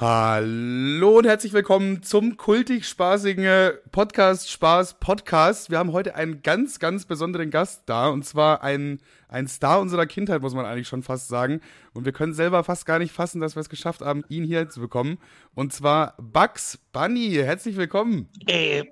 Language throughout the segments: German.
Hallo und herzlich willkommen zum kultig spaßigen Podcast Spaß Podcast. Wir haben heute einen ganz, ganz besonderen Gast da und zwar ein, ein Star unserer Kindheit, muss man eigentlich schon fast sagen. Und wir können selber fast gar nicht fassen, dass wir es geschafft haben, ihn hier zu bekommen. Und zwar Bugs Bunny. Herzlich willkommen. Äh,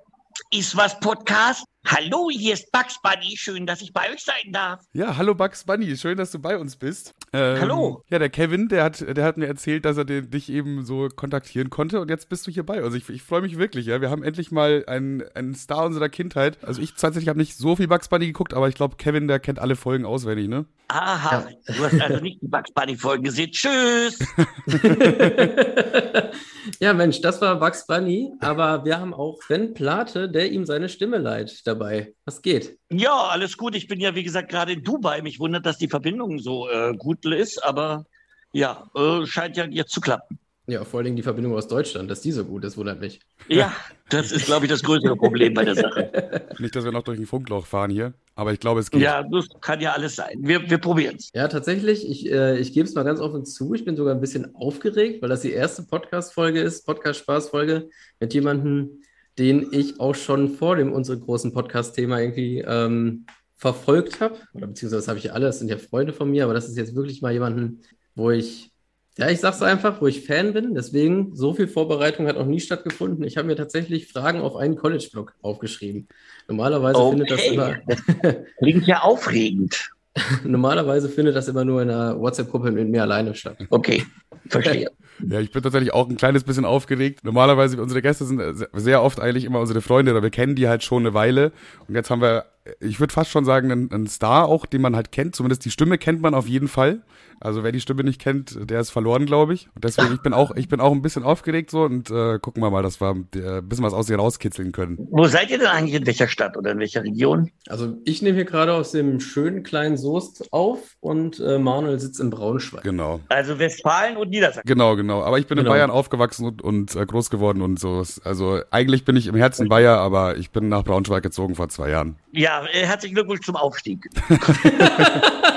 ist was Podcast? Hallo, hier ist Bugs Bunny. Schön, dass ich bei euch sein darf. Ja, hallo Bugs Bunny. Schön, dass du bei uns bist. Ähm, Hallo. Ja, der Kevin, der hat, der hat mir erzählt, dass er den, dich eben so kontaktieren konnte und jetzt bist du hier bei. Also ich, ich freue mich wirklich, ja. Wir haben endlich mal einen, einen Star unserer Kindheit. Also ich tatsächlich habe nicht so viel Bugs Bunny geguckt, aber ich glaube, Kevin, der kennt alle Folgen auswendig, ne? Aha, du hast also nicht die Bugs Bunny Folgen gesehen. Tschüss. ja, Mensch, das war Bugs Bunny, aber wir haben auch Sven Plate, der ihm seine Stimme leiht dabei. Was geht? Ja, alles gut. Ich bin ja, wie gesagt, gerade in Dubai. Mich wundert, dass die Verbindung so äh, gut ist, aber ja, äh, scheint ja jetzt zu klappen. Ja, vor allen Dingen die Verbindung aus Deutschland, dass die so gut ist, wundert mich. Ja, das ist, glaube ich, das größere Problem bei der Sache. Nicht, dass wir noch durch ein Funkloch fahren hier, aber ich glaube, es geht. Ja, das kann ja alles sein. Wir, wir probieren es. Ja, tatsächlich, ich, äh, ich gebe es mal ganz offen zu. Ich bin sogar ein bisschen aufgeregt, weil das die erste Podcast-Folge ist, Podcast-Spaß-Folge mit jemandem, den ich auch schon vor dem unserem großen Podcast-Thema irgendwie ähm, verfolgt habe. Oder beziehungsweise das habe ich ja alle, das sind ja Freunde von mir, aber das ist jetzt wirklich mal jemanden, wo ich ja, ich sag's einfach, wo ich Fan bin. Deswegen, so viel Vorbereitung hat auch nie stattgefunden. Ich habe mir tatsächlich Fragen auf einen College-Blog aufgeschrieben. Normalerweise Okay. findet das immer, Klingt ja aufregend. normalerweise findet das immer nur in einer WhatsApp-Gruppe mit mir alleine statt. Okay, verstehe. Ja, ich bin tatsächlich auch ein kleines bisschen aufgeregt. Normalerweise, unsere Gäste sind äh, se- sehr oft eigentlich immer unsere Freunde, oder wir kennen die halt schon eine Weile. Und jetzt haben wir, ich würde fast schon sagen, einen, einen Star auch, den man halt kennt. Zumindest die Stimme kennt man auf jeden Fall. Also wer die Stimme nicht kennt, der ist verloren, glaube ich. Und deswegen, ich bin auch, ich bin auch ein bisschen aufgeregt so und äh, gucken wir mal, dass wir äh, ein bisschen was aus ihr rauskitzeln können. Wo seid ihr denn eigentlich? In welcher Stadt oder in welcher Region? Also ich nehme hier gerade aus dem schönen kleinen Soest auf und äh, Manuel sitzt in Braunschweig. Genau. Also Westfalen und Niedersachsen. Genau, genau. Aber ich bin Genau. in Bayern aufgewachsen und, und äh, groß geworden und so. Also eigentlich bin ich im Herzen Bayer, aber ich bin nach Braunschweig gezogen vor zwei Jahren. Ja, äh, herzlichen Glückwunsch zum Aufstieg.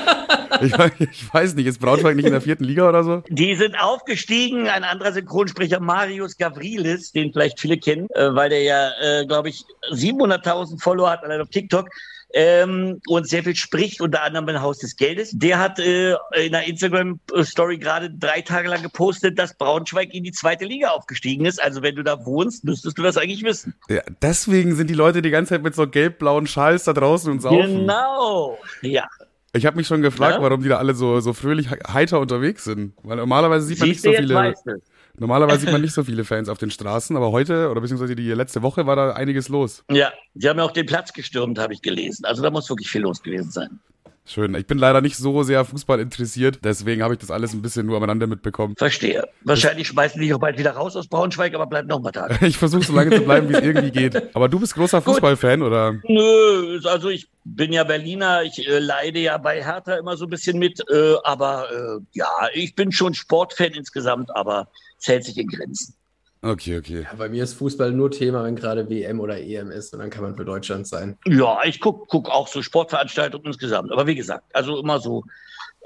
Ich, ich weiß nicht, ist Braunschweig nicht in der vierten Liga oder so? Die sind aufgestiegen. Ein anderer Synchronsprecher, Marius Gavrilis, den vielleicht viele kennen, äh, weil der ja, äh, glaube ich, 700.000 Follower hat allein auf TikTok. Ähm, und sehr viel spricht, unter anderem im Haus des Geldes. Der hat äh, in einer Instagram-Story gerade drei Tage lang gepostet, dass Braunschweig in die zweite Liga aufgestiegen ist. Also wenn du da wohnst, müsstest du das eigentlich wissen. Ja, deswegen sind die Leute die ganze Zeit mit so gelb-blauen Schals da draußen und saufen. Genau. Ja. Ich habe mich schon gefragt, Ja? warum die da alle so, so fröhlich he- heiter unterwegs sind. Weil normalerweise sieht man nicht Siehst so du, jetzt viele. du. Normalerweise sieht man nicht so viele Fans auf den Straßen, aber heute oder beziehungsweise die letzte Woche war da einiges los. Ja, sie haben ja auch den Platz gestürmt, habe ich gelesen. Also da muss wirklich viel los gewesen sein. Schön. Ich bin leider nicht so sehr Fußball interessiert, deswegen habe ich das alles ein bisschen nur aneinander mitbekommen. Verstehe. Wahrscheinlich schmeißen die dich auch bald wieder raus aus Braunschweig, aber bleib noch mal da. Ich versuche so lange zu bleiben, wie es irgendwie geht. Aber du bist großer Fußballfan, oder? Nö, also ich bin ja Berliner, ich äh, leide ja bei Hertha immer so ein bisschen mit, äh, aber äh, ja, ich bin schon Sportfan insgesamt, aber hält sich in Grenzen. Okay, okay. Ja, bei mir ist Fußball nur Thema, wenn gerade WM oder EM ist und dann kann man für Deutschland sein. Ja, ich guck, guck auch so Sportveranstaltungen insgesamt, aber wie gesagt, also immer so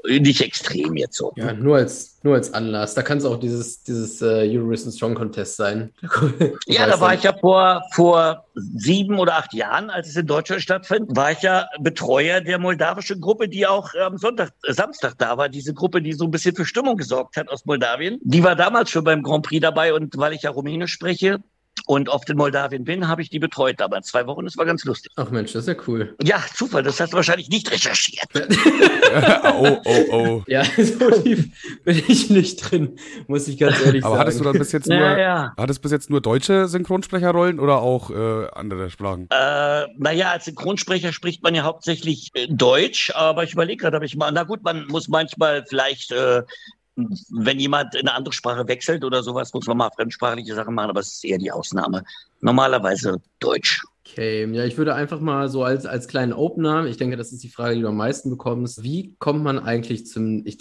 nicht extrem jetzt so. Ja, nur als, nur als Anlass. Da kann es auch dieses, dieses äh, Eurovision Strong Contest sein. Ja, da war ich ja vor, vor sieben oder acht Jahren, als es in Deutschland stattfand, war ich ja Betreuer der moldawischen Gruppe, die auch am Sonntag, äh, Samstag da war. Diese Gruppe, die so ein bisschen für Stimmung gesorgt hat aus Moldawien. Die war damals schon beim Grand Prix dabei und weil ich ja Rumänisch spreche und oft in Moldawien bin, habe ich die betreut damals zwei Wochen. Das war ganz lustig. Ach Mensch, das ist ja cool. Ja, Zufall, das hast du wahrscheinlich nicht recherchiert. oh, oh, oh. Ja, so tief bin ich nicht drin, muss ich ganz ehrlich Aber sagen. hattest du dann bis jetzt nur, Ja, ja. hattest bis jetzt nur deutsche Synchronsprecherrollen oder auch äh, andere Sprachen? Äh, naja, als Synchronsprecher spricht man ja hauptsächlich äh, Deutsch, aber ich überlege gerade, ob ich mal, na gut, man muss manchmal vielleicht, äh, wenn jemand in eine andere Sprache wechselt oder sowas, muss man mal fremdsprachliche Sachen machen, aber es ist eher die Ausnahme. Normalerweise Deutsch. Okay, ja, ich würde einfach mal so als, als kleinen Opener, ich denke, das ist die Frage, die du am meisten bekommst. Wie kommt man eigentlich zum, ich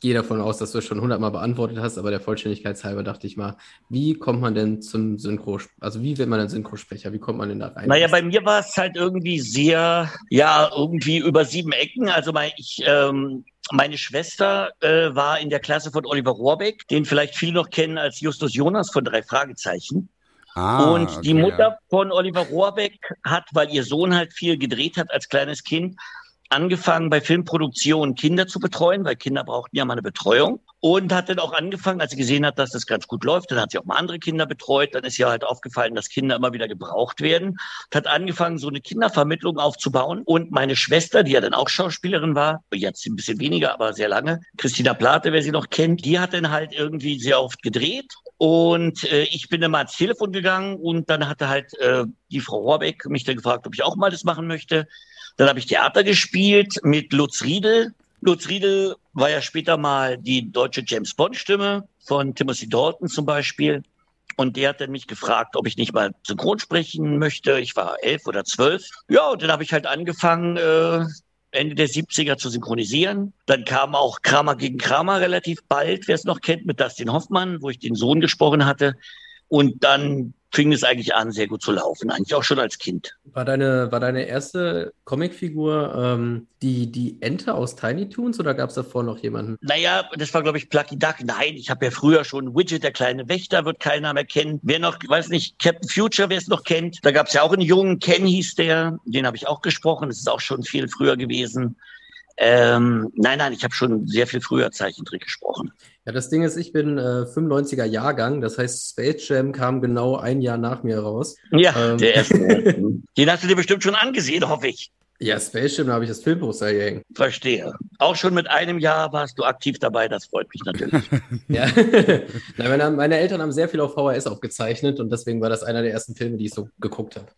gehe davon aus, dass du es schon hundertmal beantwortet hast, aber der Vollständigkeit halber dachte ich mal, wie kommt man denn zum Synchro, also wie wird man denn Synchrosprecher? Wie kommt man denn da rein? Naja, bei mir war es halt irgendwie sehr, ja, irgendwie über sieben Ecken. Also mein, ich ähm, meine Schwester äh, war in der Klasse von Oliver Rohrbeck, den vielleicht viele noch kennen als Justus Jonas von drei Fragezeichen. Ah, und okay, die Mutter ja. von Oliver Rohrbeck hat, weil ihr Sohn halt viel gedreht hat als kleines Kind, angefangen bei Filmproduktionen Kinder zu betreuen, weil Kinder brauchten ja mal eine Betreuung. Und hat dann auch angefangen, als sie gesehen hat, dass das ganz gut läuft, dann hat sie auch mal andere Kinder betreut. Dann ist ihr halt aufgefallen, dass Kinder immer wieder gebraucht werden. Hat angefangen, so eine Kindervermittlung aufzubauen. Und meine Schwester, die ja dann auch Schauspielerin war, jetzt ein bisschen weniger, aber sehr lange, Christina Plate, wer sie noch kennt, die hat dann halt irgendwie sehr oft gedreht. Und äh, ich bin dann mal ans Telefon gegangen und dann hatte halt äh, die Frau Rohrbeck mich dann gefragt, ob ich auch mal das machen möchte. Dann habe ich Theater gespielt mit Lutz Riedel. Lutz Riedel war ja später mal die deutsche James Bond-Stimme von Timothy Dalton zum Beispiel. Und der hat dann mich gefragt, ob ich nicht mal synchron sprechen möchte. Ich war elf oder zwölf. Ja, und dann habe ich halt angefangen, äh, Ende der 70er zu synchronisieren. Dann kam auch Kramer gegen Kramer relativ bald, wer es noch kennt, mit Dustin Hoffmann, wo ich den Sohn gesprochen hatte. Und dann fing es eigentlich an, sehr gut zu laufen, eigentlich auch schon als Kind. War deine, war deine erste Comicfigur ähm, die, die Ente aus Tiny Toons oder gab es davor noch jemanden? Naja, das war, glaube ich, Plucky Duck. Nein, ich habe ja früher schon Widget, der kleine Wächter, wird keiner mehr kennen. Wer noch, weiß nicht, Captain Future, wer es noch kennt. Da gab es ja auch einen jungen, Ken hieß der, den habe ich auch gesprochen. Das ist auch schon viel früher gewesen. Ähm, nein, nein, ich habe schon sehr viel früher Zeichentrick gesprochen. Ja, das Ding ist, ich bin äh, 95er Jahrgang, das heißt, Space Jam kam genau ein Jahr nach mir raus. Ja, ähm. der erste. Den hast du dir bestimmt schon angesehen, hoffe ich. Ja, Space Jam, da habe ich das Filmposter hier hängen. Verstehe. Auch schon mit einem Jahr warst du aktiv dabei, das freut mich natürlich. ja, Na, meine, meine Eltern haben sehr viel auf VHS aufgezeichnet und deswegen war das einer der ersten Filme, die ich so geguckt habe.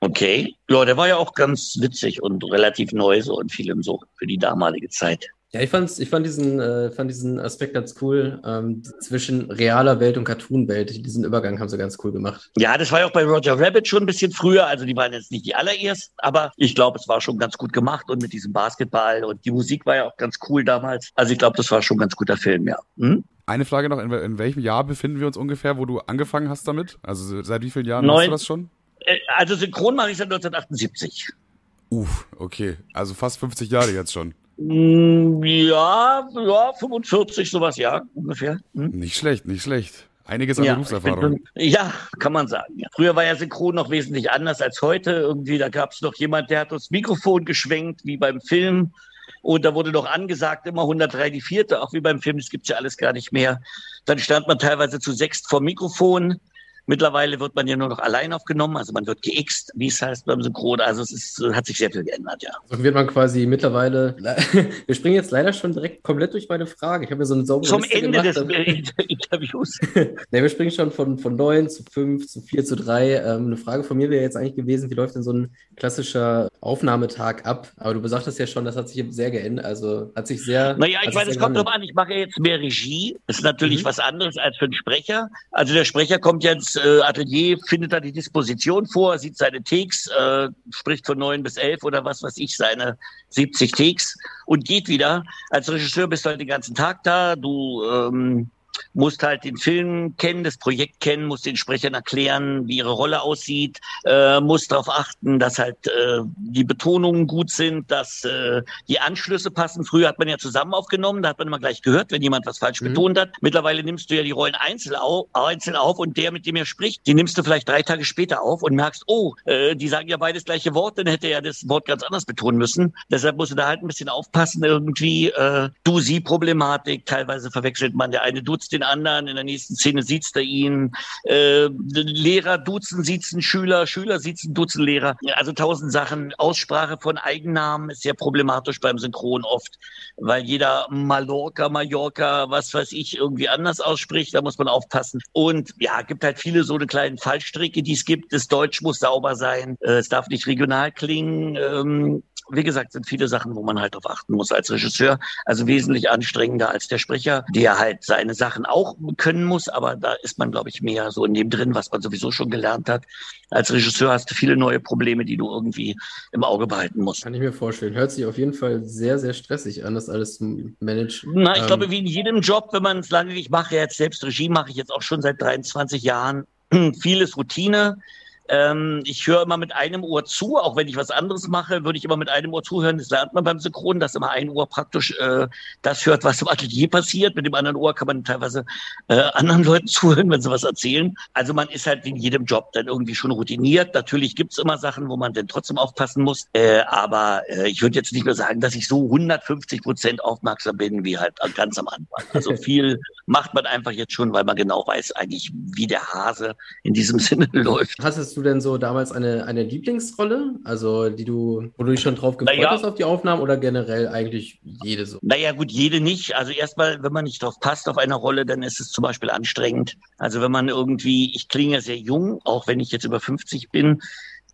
Okay. Ja, der war ja auch ganz witzig und relativ neu so und vielem so für die damalige Zeit. Ja, ich, fand's, ich fand, diesen, äh, fand diesen Aspekt ganz cool ähm, zwischen realer Welt und Cartoon-Welt. Diesen Übergang haben sie ganz cool gemacht. Ja, das war ja auch bei Roger Rabbit schon ein bisschen früher. Also die waren jetzt nicht die allerersten, aber ich glaube, es war schon ganz gut gemacht und mit diesem Basketball und die Musik war ja auch ganz cool damals. Also ich glaube, das war schon ein ganz guter Film, ja. Hm? Eine Frage noch, in, in, welchem Jahr befinden wir uns ungefähr, wo du angefangen hast damit? Also seit wie vielen Jahren Neun, hast du das schon? Äh, also synchron mache ich seit 1978. Uff, okay. Also fast 50 Jahre jetzt schon. Mm, ja, ja, 45, sowas, ja, ungefähr. Hm? Nicht schlecht, nicht schlecht. Einiges an ja, Berufserfahrung. ja, kann man sagen. Ja. Früher war ja Synchron noch wesentlich anders als heute. Irgendwie, da gab es noch jemand, der hat das Mikrofon geschwenkt, wie beim Film. Und da wurde noch angesagt, immer 103 die vierte, auch wie beim Film, das gibt's ja alles gar nicht mehr. Dann stand man teilweise zu sechst vor Mikrofon. Mittlerweile wird man ja nur noch allein aufgenommen, also man wird geixt, wie es heißt beim Synchron. Also es ist, hat sich sehr viel geändert, ja. So wird man quasi mittlerweile. Wir springen jetzt leider schon direkt komplett durch meine Frage. Ich habe mir so eine saubere Zum Liste Ende gemacht, des Interviews. nee, wir springen schon von, von 9 zu 5 zu 4 zu 3. Ähm, eine Frage von mir wäre jetzt eigentlich gewesen, wie läuft denn so ein klassischer Aufnahmetag ab? Aber du besagtest ja schon, das hat sich sehr geändert. Also hat sich sehr. Naja, ich meine, es kommt drauf an, ich mache jetzt mehr Regie. Das ist natürlich mhm. was anderes als für einen Sprecher. Also der Sprecher kommt jetzt äh, Atelier, findet da die Disposition vor, sieht seine Takes, äh, spricht von neun bis elf oder was weiß ich, seine 70 Takes und geht wieder. Als Regisseur bist du halt den ganzen Tag da, du ähm, musst halt den Film kennen, das Projekt kennen, musst den Sprechern erklären, wie ihre Rolle aussieht, äh, musst darauf achten, dass halt äh, die Betonungen gut sind, dass äh, die Anschlüsse passen. Früher hat man ja zusammen aufgenommen, da hat man immer gleich gehört, wenn jemand was falsch mhm. betont hat. Mittlerweile nimmst du ja die Rollen einzeln auf, einzeln auf und der, mit dem er spricht, die nimmst du vielleicht drei Tage später auf und merkst, oh, äh, die sagen ja beides gleiche Wort, dann hätte er das Wort ganz anders betonen müssen. Deshalb musst du da halt ein bisschen aufpassen, irgendwie äh, Du-Sie-Problematik. Teilweise verwechselt man, der eine duzt den anderen, in der nächsten Szene sieht er ihn, äh, Lehrer duzen, siezen Schüler, Schüler siezen, duzen Lehrer. Also tausend Sachen. Aussprache von Eigennamen ist sehr problematisch beim Synchron oft, weil jeder Mallorca, Mallorca, was weiß ich, irgendwie anders ausspricht. Da muss man aufpassen. Und ja, gibt halt viele so eine kleinen Fallstricke, die es gibt. Das Deutsch muss sauber sein. Äh, es darf nicht regional klingen. Ähm, wie gesagt, sind viele Sachen, wo man halt darauf achten muss als Regisseur. Also wesentlich anstrengender als der Sprecher, der halt seine Sachen auch können muss, aber da ist man, glaube ich, mehr so in dem drin, was man sowieso schon gelernt hat. Als Regisseur hast du viele neue Probleme, die du irgendwie im Auge behalten musst. Kann ich mir vorstellen. Hört sich auf jeden Fall sehr, sehr stressig an, das alles zu managen. Na, ich ähm, glaube, wie in jedem Job, wenn man es lange, ich mache jetzt selbst Regie, mache ich jetzt auch schon seit 23 Jahren. Vieles Routine Ähm, ich höre immer mit einem Ohr zu, auch wenn ich was anderes mache, würde ich immer mit einem Ohr zuhören. Das lernt man beim Synchron, dass immer ein Ohr praktisch äh, das hört, was im Atelier passiert. Mit dem anderen Ohr kann man teilweise äh, anderen Leuten zuhören, wenn sie was erzählen. Also man ist halt in jedem Job dann irgendwie schon routiniert. Natürlich gibt's immer Sachen, wo man dann trotzdem aufpassen muss. Äh, aber äh, ich würde jetzt nicht mehr sagen, dass ich so 150 Prozent aufmerksam bin wie halt ganz am Anfang. Also viel macht man einfach jetzt schon, weil man genau weiß eigentlich, wie der Hase in diesem Sinne läuft. Hattest du denn so damals eine, eine Lieblingsrolle? Also die du, wo du dich schon drauf gefreut Naja. hast auf die Aufnahmen oder generell eigentlich jede so? Naja, gut, jede nicht. Also erstmal, wenn man nicht drauf passt auf eine Rolle, dann ist es zum Beispiel anstrengend. Also wenn man irgendwie, ich klinge sehr jung, auch wenn ich jetzt über 50 bin.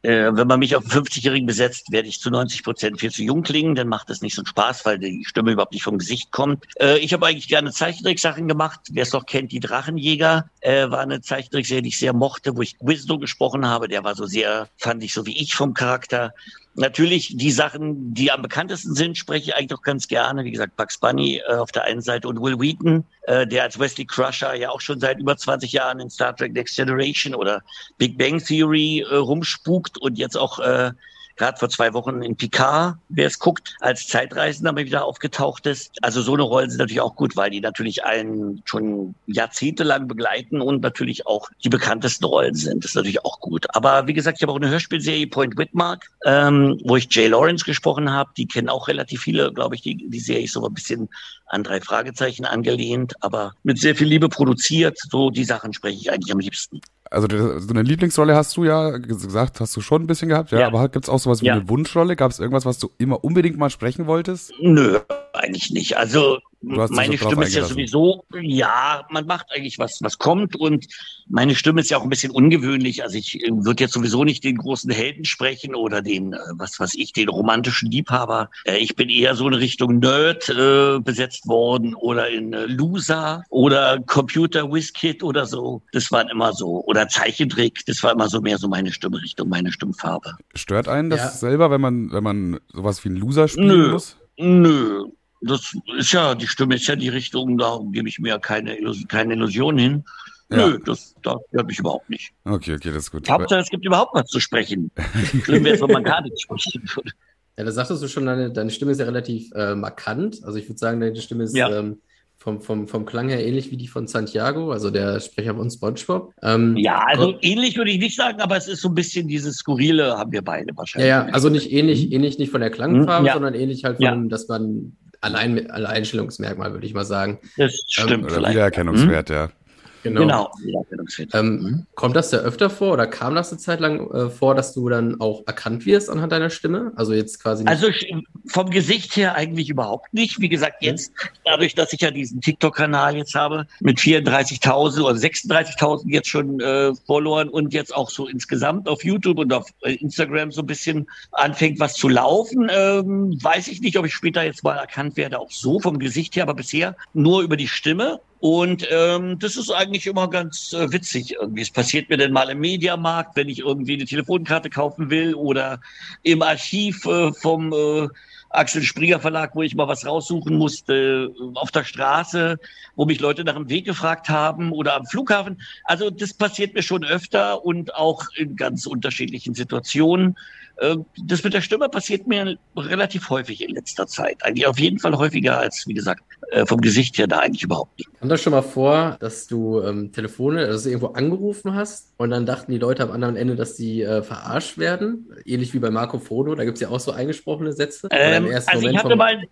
Äh, wenn man mich auf einen 50-Jährigen besetzt, werde ich zu 90 Prozent viel zu jung klingen. Dann macht das nicht so einen Spaß, weil die Stimme überhaupt nicht vom Gesicht kommt. Äh, ich habe eigentlich gerne Zeichentricksachen gemacht. Wer es noch kennt, die Drachenjäger, äh, war eine Zeichentrickserie, die ich sehr mochte, wo ich Wisdo gesprochen habe. Der war so sehr, fand ich so wie ich vom Charakter. Natürlich die Sachen, die am bekanntesten sind, spreche ich eigentlich auch ganz gerne. Wie gesagt, Bugs Bunny äh, auf der einen Seite und Will Wheaton, äh, der als Wesley Crusher ja auch schon seit über 20 Jahren in Star Trek Next Generation oder Big Bang Theory äh, rumspukt und jetzt auch äh, gerade vor zwei Wochen in Picard, wer es guckt, als Zeitreisender mal wieder aufgetaucht ist. Also so eine Rollen sind natürlich auch gut, weil die natürlich einen schon jahrzehntelang begleiten und natürlich auch die bekanntesten Rollen sind. Das ist natürlich auch gut. Aber wie gesagt, ich habe auch eine Hörspielserie Point Whitmark, ähm, wo ich Jay Lawrence gesprochen habe. Die kennen auch relativ viele, glaube ich. Die, die Serie ist so ein bisschen an drei Fragezeichen angelehnt, aber mit sehr viel Liebe produziert. So die Sachen spreche ich eigentlich am liebsten. Also so eine Lieblingsrolle hast du ja gesagt, hast du schon ein bisschen gehabt, ja, Ja. aber gibt's auch sowas wie Ja. eine Wunschrolle? Gab es irgendwas, was du immer unbedingt mal sprechen wolltest? Nö, eigentlich nicht. Also meine Stimme ist ja sowieso, ja, man macht eigentlich was, was kommt und meine Stimme ist ja auch ein bisschen ungewöhnlich. Also ich äh, würde jetzt sowieso nicht den großen Helden sprechen oder den, äh, was weiß ich, den romantischen Liebhaber. Äh, ich bin eher so in Richtung Nerd äh, besetzt worden oder in Loser oder Computer Whiz-Kid oder so. Das waren immer so. Oder Zeichentrick, das war immer so mehr so meine Stimmrichtung, meine Stimmfarbe. Stört einen das Ja. selber, wenn man, wenn man sowas wie ein Loser spielen Nö. muss? Nö, das ist ja, die Stimme ist ja die Richtung, da gebe ich mir keine, Illus keine Illusion hin. Ja. Nö, das, das stört mich überhaupt nicht. Okay, okay, das ist gut. Hauptsache, es gibt überhaupt was zu sprechen. Schlimm wäre es, wenn man gar nichts sprechen würde. Ja, da sagtest du schon, deine, deine Stimme ist ja relativ äh, markant. Also ich würde sagen, deine Stimme ist Ja. ähm, vom, vom, vom Klang her ähnlich wie die von Santiago, also der Sprecher von SpongeBob. Ähm, Ja, also ähnlich würde ich nicht sagen, aber es ist so ein bisschen dieses Skurrile, haben wir beide ja, wahrscheinlich. ja, also nicht ähnlich, ähnlich nicht von der Klangfarbe, Mhm, ja. sondern ähnlich halt von, Ja. dem, dass man allein Alleinstellungsmerkmal, würde ich mal sagen. Das stimmt Oder vielleicht. Wiedererkennungswert, ja. Genau. Genau. Wiedererkennungswert. Ähm, Mhm. Kommt das ja öfter vor oder kam das eine Zeit lang äh, vor, dass du dann auch erkannt wirst anhand deiner Stimme? Also jetzt quasi nicht. Also vom Gesicht her eigentlich überhaupt nicht. Wie gesagt, jetzt dadurch, dass ich ja diesen TikTok-Kanal jetzt habe mit 34.000 oder 36.000 jetzt schon äh, Followern und jetzt auch so insgesamt auf YouTube und auf äh, Instagram so ein bisschen anfängt was zu laufen, ähm, weiß ich nicht, ob ich später jetzt mal erkannt werde, auch so vom Gesicht her, aber bisher nur über die Stimme. Und ähm, das ist eigentlich immer ganz äh, witzig irgendwie. Es passiert mir dann mal im Mediamarkt, wenn ich irgendwie eine Telefonkarte kaufen will oder im Archiv äh, vom äh, Axel Springer Verlag, wo ich mal was raussuchen musste, äh, auf der Straße, wo mich Leute nach dem Weg gefragt haben oder am Flughafen. Also das passiert mir schon öfter und auch in ganz unterschiedlichen Situationen. Äh, Das mit der Stimme passiert mir relativ häufig in letzter Zeit. Eigentlich auf jeden Fall häufiger als, wie gesagt, äh, vom Gesicht her da eigentlich überhaupt nicht. Kam das schon mal vor, dass du ähm, Telefone, also irgendwo angerufen hast und dann dachten die Leute am anderen Ende, dass die äh, verarscht werden? Ähnlich wie bei Marco Frodo, da gibt es ja auch so eingesprochene Sätze. Ähm, also ich Moment hatte vom- mal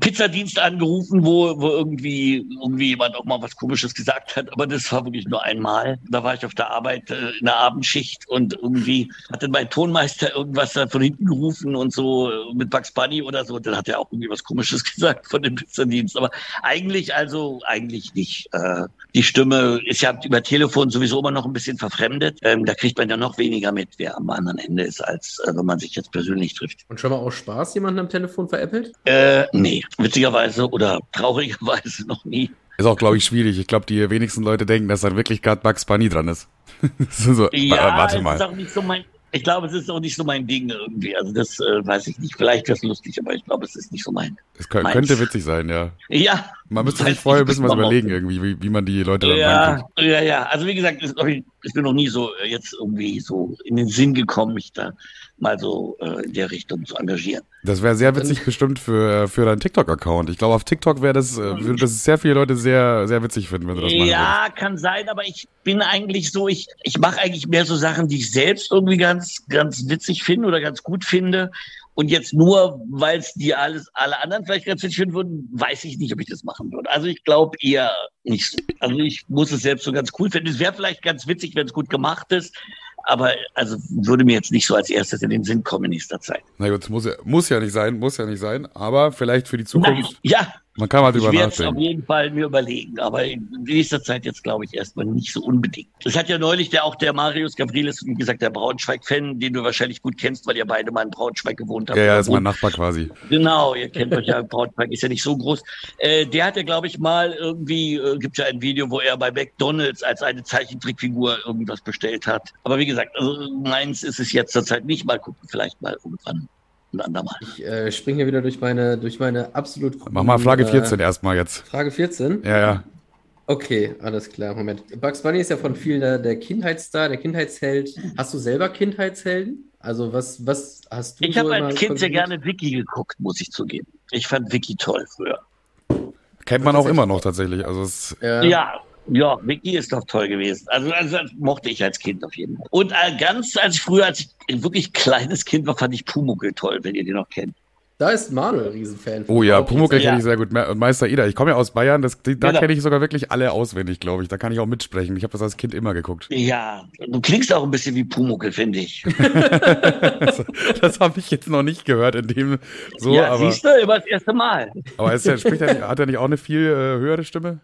Pizzadienst angerufen, wo, wo irgendwie, irgendwie jemand auch mal was Komisches gesagt hat, aber das war wirklich nur einmal. Da war ich auf der Arbeit äh, in der Abendschicht und irgendwie hatte mein Tonmeister irgendwas da von hinten gerufen und so äh, mit Bugs Bunny oder so. Dann hat er auch irgendwie was Komisches gesagt von dem Pizzadienst. Aber eigentlich, also eigentlich nicht. Äh, die Stimme ist ja über Telefon sowieso immer noch ein bisschen verfremdet. Ähm, da kriegt man ja noch weniger mit, wer am anderen Ende ist, als äh, wenn man sich jetzt persönlich trifft. Und schon mal aus Spaß jemanden am Telefon veräppelt? Äh, nee, witzigerweise oder traurigerweise noch nie. Ist auch, glaube ich, schwierig. Ich glaube, die wenigsten Leute denken, dass dann wirklich gerade Bugs Bunny dran ist. so, Ja, wa- warte es ist mal. auch nicht so mein, ich glaube, es ist auch nicht so mein Ding irgendwie. Also das äh, weiß ich nicht. Vielleicht wäre es lustig, aber ich glaube, es ist nicht so mein. Es kö- meins. könnte witzig sein, ja. Ja. Man müsste sich vorher ein bisschen was überlegen, irgendwie, wie, wie man die Leute dann Ja, reinkriegt. ja, ja. Also wie gesagt, es ist, ich, ist mir noch nie so äh, jetzt irgendwie so in den Sinn gekommen, mich da mal so äh, in der Richtung zu engagieren. Das wäre sehr witzig bestimmt für, für deinen TikTok-Account. Ich glaube, auf TikTok wäre das, äh, würde das sehr viele Leute sehr, sehr witzig finden, wenn du das machen Ja, kann sein, aber ich bin eigentlich so, ich, ich mache eigentlich mehr so Sachen, die ich selbst irgendwie ganz, ganz witzig finde oder ganz gut finde. Und jetzt nur, weil es die alles, alle anderen vielleicht ganz witzig finden würden, weiß ich nicht, ob ich das machen würde. Also ich glaube eher nicht so. Also ich muss es selbst so ganz cool finden. Es wäre vielleicht ganz witzig, wenn es gut gemacht ist. Aber also würde mir jetzt nicht so als erstes in den Sinn kommen in nächster Zeit. Na gut, muss ja, muss ja nicht sein, muss ja nicht sein. Aber vielleicht für die Zukunft. Nein, ja, Man kann mal drüber ich werde es auf nachdenken. jeden Fall mir überlegen, aber in nächster Zeit jetzt glaube ich erstmal nicht so unbedingt. Das hat ja neulich der auch der Marius Gavrilis, wie gesagt, der Braunschweig-Fan, den du wahrscheinlich gut kennst, weil ihr beide mal in Braunschweig gewohnt habt. Ja, ja, ist mein. Nachbar quasi. Genau, ihr kennt euch ja, Braunschweig ist ja nicht so groß. Äh, der hat ja, glaube ich, mal irgendwie, äh, gibt ja ein Video, wo er bei McDonalds als eine Zeichentrickfigur irgendwas bestellt hat. Aber wie gesagt, also meins ist es jetzt zurzeit nicht. Mal gucken, vielleicht mal irgendwann ein andermal. Ich äh, springe hier wieder durch meine, durch meine absolut Mach mal Flagge äh, 14 erstmal jetzt. Frage 14? Ja, ja. Okay, alles klar. Moment. Bugs Bunny ist ja von vielen der, der Kindheitsstar, der Kindheitsheld. Hast du selber Kindheitshelden? Also was, was hast du Ich so habe als Kind sehr gerne Vicky geguckt, muss ich zugeben. Ich fand Vicky toll früher. Kennt man auch immer noch tatsächlich. Also es, Ja. Ja, ja, Vicky ist doch toll gewesen. Also, also das mochte ich als Kind auf jeden Fall. Und äh, ganz als ich früher, als ich ein wirklich kleines Kind war, fand ich Pumuckl toll, wenn ihr den noch kennt. Da ist Manuel Riesenfan. oh ja, Pumuckl ja. kenne ich sehr gut. Me- Und Meister Ida. Ich komme ja aus Bayern. Das, die, da Genau. kenne ich sogar wirklich alle auswendig, glaube ich. Da kann ich auch mitsprechen. Ich habe das als Kind immer geguckt. Ja, du klingst auch ein bisschen wie Pumuckl, finde ich. das das habe ich jetzt noch nicht gehört in dem so, ja, aber, siehst du, immer das erste Mal. aber ist der, spricht er hat er nicht auch eine viel äh, höhere Stimme?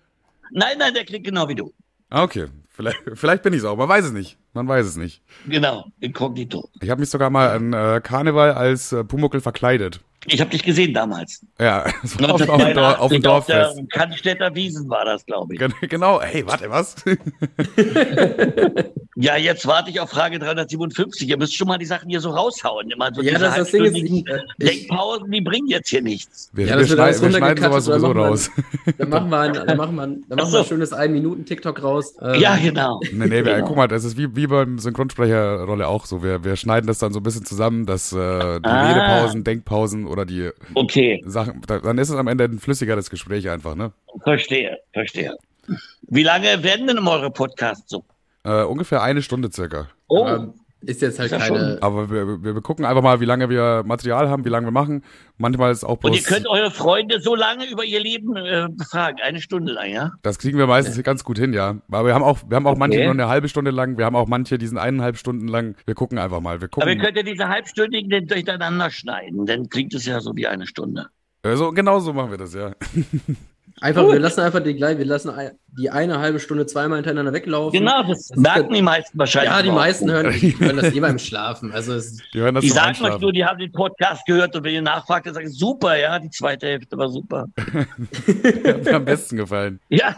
Nein, nein, der klingt genau wie du. Ah, okay. Vielleicht, vielleicht bin ich es auch. Man weiß es nicht. Man weiß es nicht. Genau, inkognito. Ich habe mich sogar mal an äh, Karneval als äh, Pumuckl verkleidet. Ich habe dich gesehen damals. Ja, das war auf, auf, dem Dor- auf dem 1982 auf Dorffest. der Cannstätter Wiesen war das, glaube ich. Gen- Genau, hey, warte, was? Ja, jetzt warte ich auf Frage 357. Ihr müsst schon mal die Sachen hier so raushauen. Immer so Ja, diese das- das Ding ist, halbstündigen ich- äh, Denkpausen, die bringen jetzt hier nichts. Wir, Ja, wir, das wird schneid, alles wir schneiden sowas sowieso oder machen wir- raus. Dann machen wir ein, dann machen wir, ein- dann machen Ach wir so. ein schönes 1-Minuten-TikTok raus. Ähm, Ja, genau. Nee, nee, Genau. guck mal, das ist wie, wie beim Synchronsprecherrolle auch so. Wir, wir schneiden das dann so ein bisschen zusammen, dass äh, die Ah. Redepausen, Denkpausen oder die Okay, Sachen, da, dann ist es am Ende ein flüssigeres Gespräch einfach, ne? verstehe, verstehe. Wie lange werden denn eure Podcasts so? Äh, ungefähr eine Stunde circa. Oh, aber ist jetzt halt Ist ja keine. Aber wir, wir, wir gucken einfach mal, wie lange wir Material haben, wie lange wir machen. Manchmal ist auch bloß, und ihr könnt eure Freunde so lange über ihr Leben äh, befragen, eine Stunde lang, ja? das kriegen wir meistens ganz gut hin, ja. Aber wir haben auch, wir haben auch Okay. manche nur eine halbe Stunde lang, wir haben auch manche, die sind eineinhalb Stunden lang. Wir gucken einfach mal. Wir Aber ihr gucken. könnt ja diese halbstündigen dann durcheinander schneiden, dann klingt es ja so wie eine Stunde. Also, genau so machen wir das, ja. Einfach, wir lassen einfach die gleich, wir lassen die eine halbe Stunde zweimal hintereinander weglaufen. Genau, das, Das merken die meisten wahrscheinlich. Ja, die überhaupt meisten hören, die hören das eh beim Schlafen. Also es, Die hören das Die sagen euch nur, die haben den Podcast gehört und wenn ihr nachfragt, dann sagen sie, super, ja, die zweite Hälfte war super. Hat mir am besten gefallen. Ja,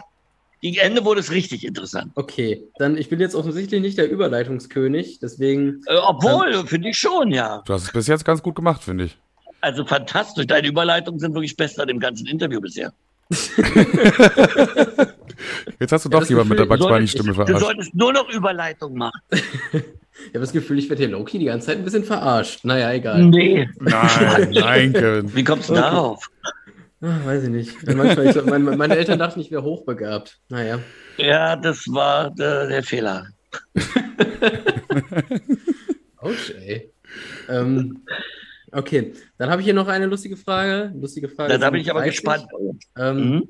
gegen Ende wurde es richtig interessant. okay, dann ich bin jetzt offensichtlich nicht der Überleitungskönig, deswegen Äh, obwohl, finde ich schon, ja. Du hast es bis jetzt ganz gut gemacht, finde ich. Also fantastisch. Deine Überleitungen sind wirklich best an dem ganzen Interview bisher. Jetzt hast du doch jemand mit der Bugs Du Bunny solltest, Stimme du verarscht. solltest nur noch Überleitungen machen. ich habe das Gefühl, ich werde hier Loki die ganze Zeit ein bisschen verarscht. Naja, egal. Nee. Nein, nein, Kevin. Wie kommst du Okay. darauf? Ah, weiß ich nicht. Manchmal, ich, glaub, meine, meine Eltern dachten, ich wäre hochbegabt. Naja. Ja, das war der, der Fehler. Ouch, ey. Ähm, okay, dann habe ich hier noch eine lustige Frage. Lustige Frage. Da, da bin ich aber 37. gespannt. Ähm, Mhm.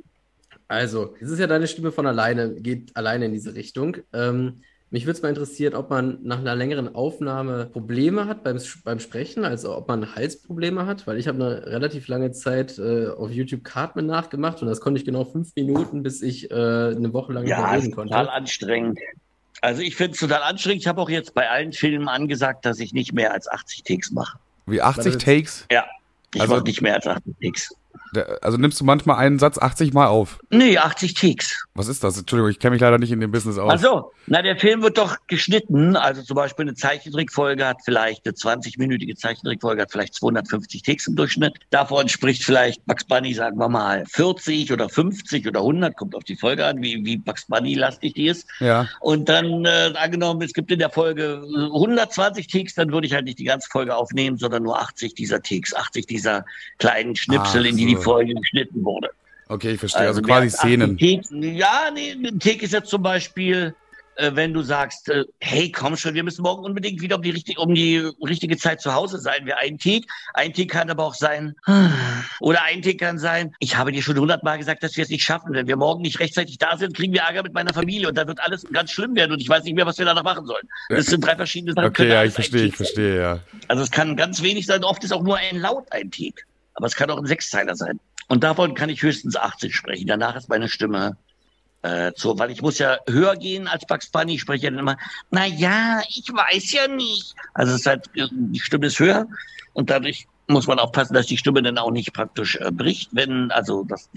Also, es ist ja deine Stimme von alleine, geht alleine in diese Richtung. Ähm, mich würde es mal interessieren, ob man nach einer längeren Aufnahme Probleme hat beim, beim Sprechen, also ob man Halsprobleme hat, weil ich habe eine relativ lange Zeit äh, auf YouTube Cartman nachgemacht und das konnte ich genau fünf Minuten, bis ich äh, eine Woche lang Ja, reden konnte. total anstrengend. Also ich finde es total anstrengend. Ich habe auch jetzt bei allen Filmen angesagt, dass ich nicht mehr als 80 Takes mache. Wie 80 Warte, Takes? Ja, ich Also- mache nicht mehr als 80 Takes. Also nimmst du manchmal einen Satz 80 Mal auf? Nee, 80 Takes. Was ist das? Entschuldigung, ich kenne mich leider nicht in dem Business aus. Ach so, na, der Film wird doch geschnitten. Also zum Beispiel eine Zeichentrickfolge hat vielleicht, eine 20-minütige Zeichentrickfolge hat vielleicht 250 Takes im Durchschnitt. Davon entspricht vielleicht Bugs Bunny, sagen wir mal, 40 oder 50 oder 100, kommt auf die Folge an, wie, wie Bugs Bunny lastig die ist. Ja. Und dann, äh, angenommen, es gibt in der Folge 120 Takes, dann würde ich halt nicht die ganze Folge aufnehmen, sondern nur 80 dieser Takes, 80 dieser kleinen Schnipsel, Ach in die die. Folge geschnitten wurde. Okay, ich verstehe. Also, mehr quasi als 80 Szenen. Ja, nee, ein Take ist jetzt zum Beispiel, äh, wenn du sagst, äh, hey, komm schon, wir müssen morgen unbedingt wieder um die, richtig, um die richtige Zeit zu Hause sein. Wir ein Take. Ein Take kann aber auch sein, oder ein Take kann sein, ich habe dir schon hundertmal gesagt, dass wir es nicht schaffen. Wenn wir morgen nicht rechtzeitig da sind, kriegen wir Ärger mit meiner Familie und dann wird alles ganz schlimm werden und ich weiß nicht mehr, was wir danach machen sollen. Das sind drei verschiedene Sachen. Okay, ja, ich verstehe, ich verstehe, ja. Also es kann ganz wenig sein, oft ist auch nur ein Laut ein Take. Aber es kann auch ein Sechszeiler sein. Und davon kann ich höchstens 80 sprechen. Danach ist meine Stimme äh, so, weil ich muss ja höher gehen als Bugs Bunny. Ich spreche ja dann immer, na ja, ich weiß ja nicht. Also es ist halt, die Stimme ist höher und dadurch muss man aufpassen, dass die Stimme dann auch nicht praktisch äh, bricht, wenn, also dass,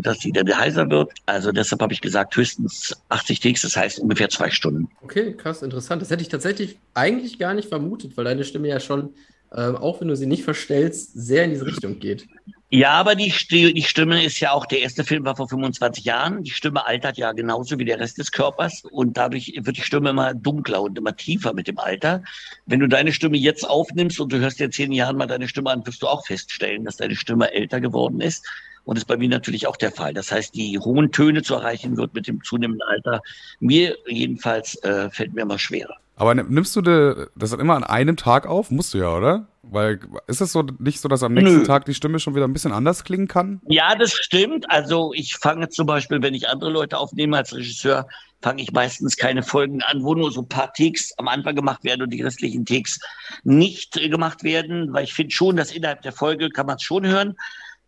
dass sie dann heiser wird. Also deshalb habe ich gesagt, höchstens 80 Takes, das heißt ungefähr zwei Stunden. Okay, krass, interessant. Das hätte ich tatsächlich eigentlich gar nicht vermutet, weil deine Stimme ja schon, äh, auch wenn du sie nicht verstellst, sehr in diese Richtung geht. Ja, aber die, die Stimme ist ja auch, der erste Film war vor 25 Jahren. Die Stimme altert ja genauso wie der Rest des Körpers und dadurch wird die Stimme immer dunkler und immer tiefer mit dem Alter. Wenn du deine Stimme jetzt aufnimmst und du hörst dir zehn Jahren mal deine Stimme an, wirst du auch feststellen, dass deine Stimme älter geworden ist. Und das ist bei mir natürlich auch der Fall. Das heißt, die hohen Töne zu erreichen wird mit dem zunehmenden Alter. Mir jedenfalls äh, fällt mir immer schwerer. Aber nimm- nimmst du de, das dann immer an einem Tag auf? Musst du ja, oder? Weil ist es so nicht so, dass am nächsten Nö. Tag die Stimme schon wieder ein bisschen anders klingen kann? Ja, das stimmt. Also ich fange zum Beispiel, wenn ich andere Leute aufnehme als Regisseur, fange ich meistens keine Folgen an, wo nur so ein paar Takes am Anfang gemacht werden und die restlichen Takes nicht gemacht werden, weil ich finde schon, dass innerhalb der Folge kann man es schon hören.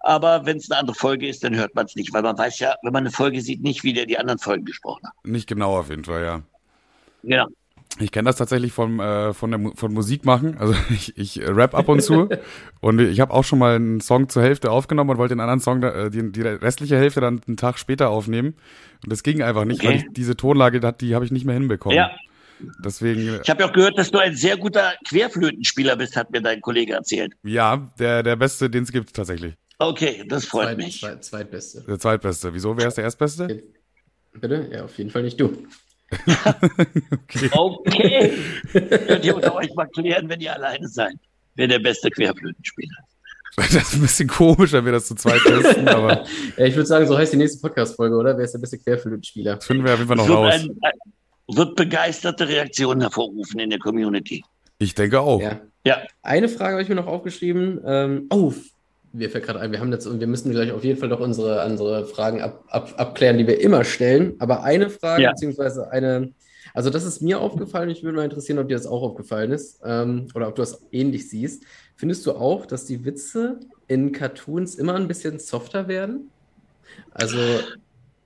Aber wenn es eine andere Folge ist, dann hört man es nicht, weil man weiß ja, wenn man eine Folge sieht, nicht, wie der die anderen Folgen gesprochen hat. Nicht genau auf jeden Fall, ja. Genau. Ich kenne das tatsächlich vom, äh, von, der, von Musik machen. Also ich, ich rap ab und zu. und ich habe auch schon mal einen Song zur Hälfte aufgenommen und wollte den anderen Song, äh, die, die restliche Hälfte dann einen Tag später aufnehmen. Und das ging einfach nicht, weil Okay. ich diese Tonlage, die, die habe ich nicht mehr hinbekommen. Ja, Deswegen, ich habe ja auch gehört, dass du ein sehr guter Querflötenspieler bist, hat mir dein Kollege erzählt. ja, der, der Beste, den es gibt tatsächlich. Okay, das freut Zweit, mich. zweit, zweitbeste. Der Zweitbeste. Wieso wäre es der Erstbeste? Bitte? Ja, auf jeden Fall nicht du. Okay. Könnt ihr unter euch mal klären, wenn ihr alleine seid, wer der beste Querflötenspieler ist. Das ist ein bisschen komisch, wenn wir das zu zweit testen, aber Ja, ich würde sagen, so heißt die nächste Podcast-Folge, oder? Wer ist der beste Querflötenspieler? das finden wir auf jeden Fall noch raus. ein, ein, wird begeisterte Reaktionen hervorrufen in der Community. Ich denke auch. Ja. Ja, Eine Frage habe ich mir noch aufgeschrieben. Ähm, oh, mir fällt gerade ein, wir haben jetzt und wir müssen gleich auf jeden Fall noch unsere, unsere Fragen ab, ab, abklären, die wir immer stellen. Aber eine Frage, Ja. beziehungsweise eine, also das ist mir aufgefallen, ich würde mal interessieren, ob dir das auch aufgefallen ist ähm, oder ob du das ähnlich siehst. Findest du auch, dass die Witze in Cartoons immer ein bisschen softer werden? Also,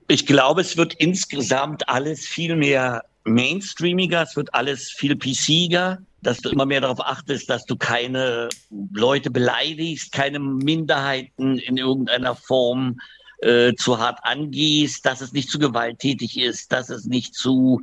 ich glaube, es wird insgesamt alles viel mehr mainstreamiger, es wird alles viel PCiger, dass du immer mehr darauf achtest, dass du keine Leute beleidigst, keine Minderheiten in irgendeiner Form äh, zu hart angehst, dass es nicht zu gewalttätig ist, dass es nicht zu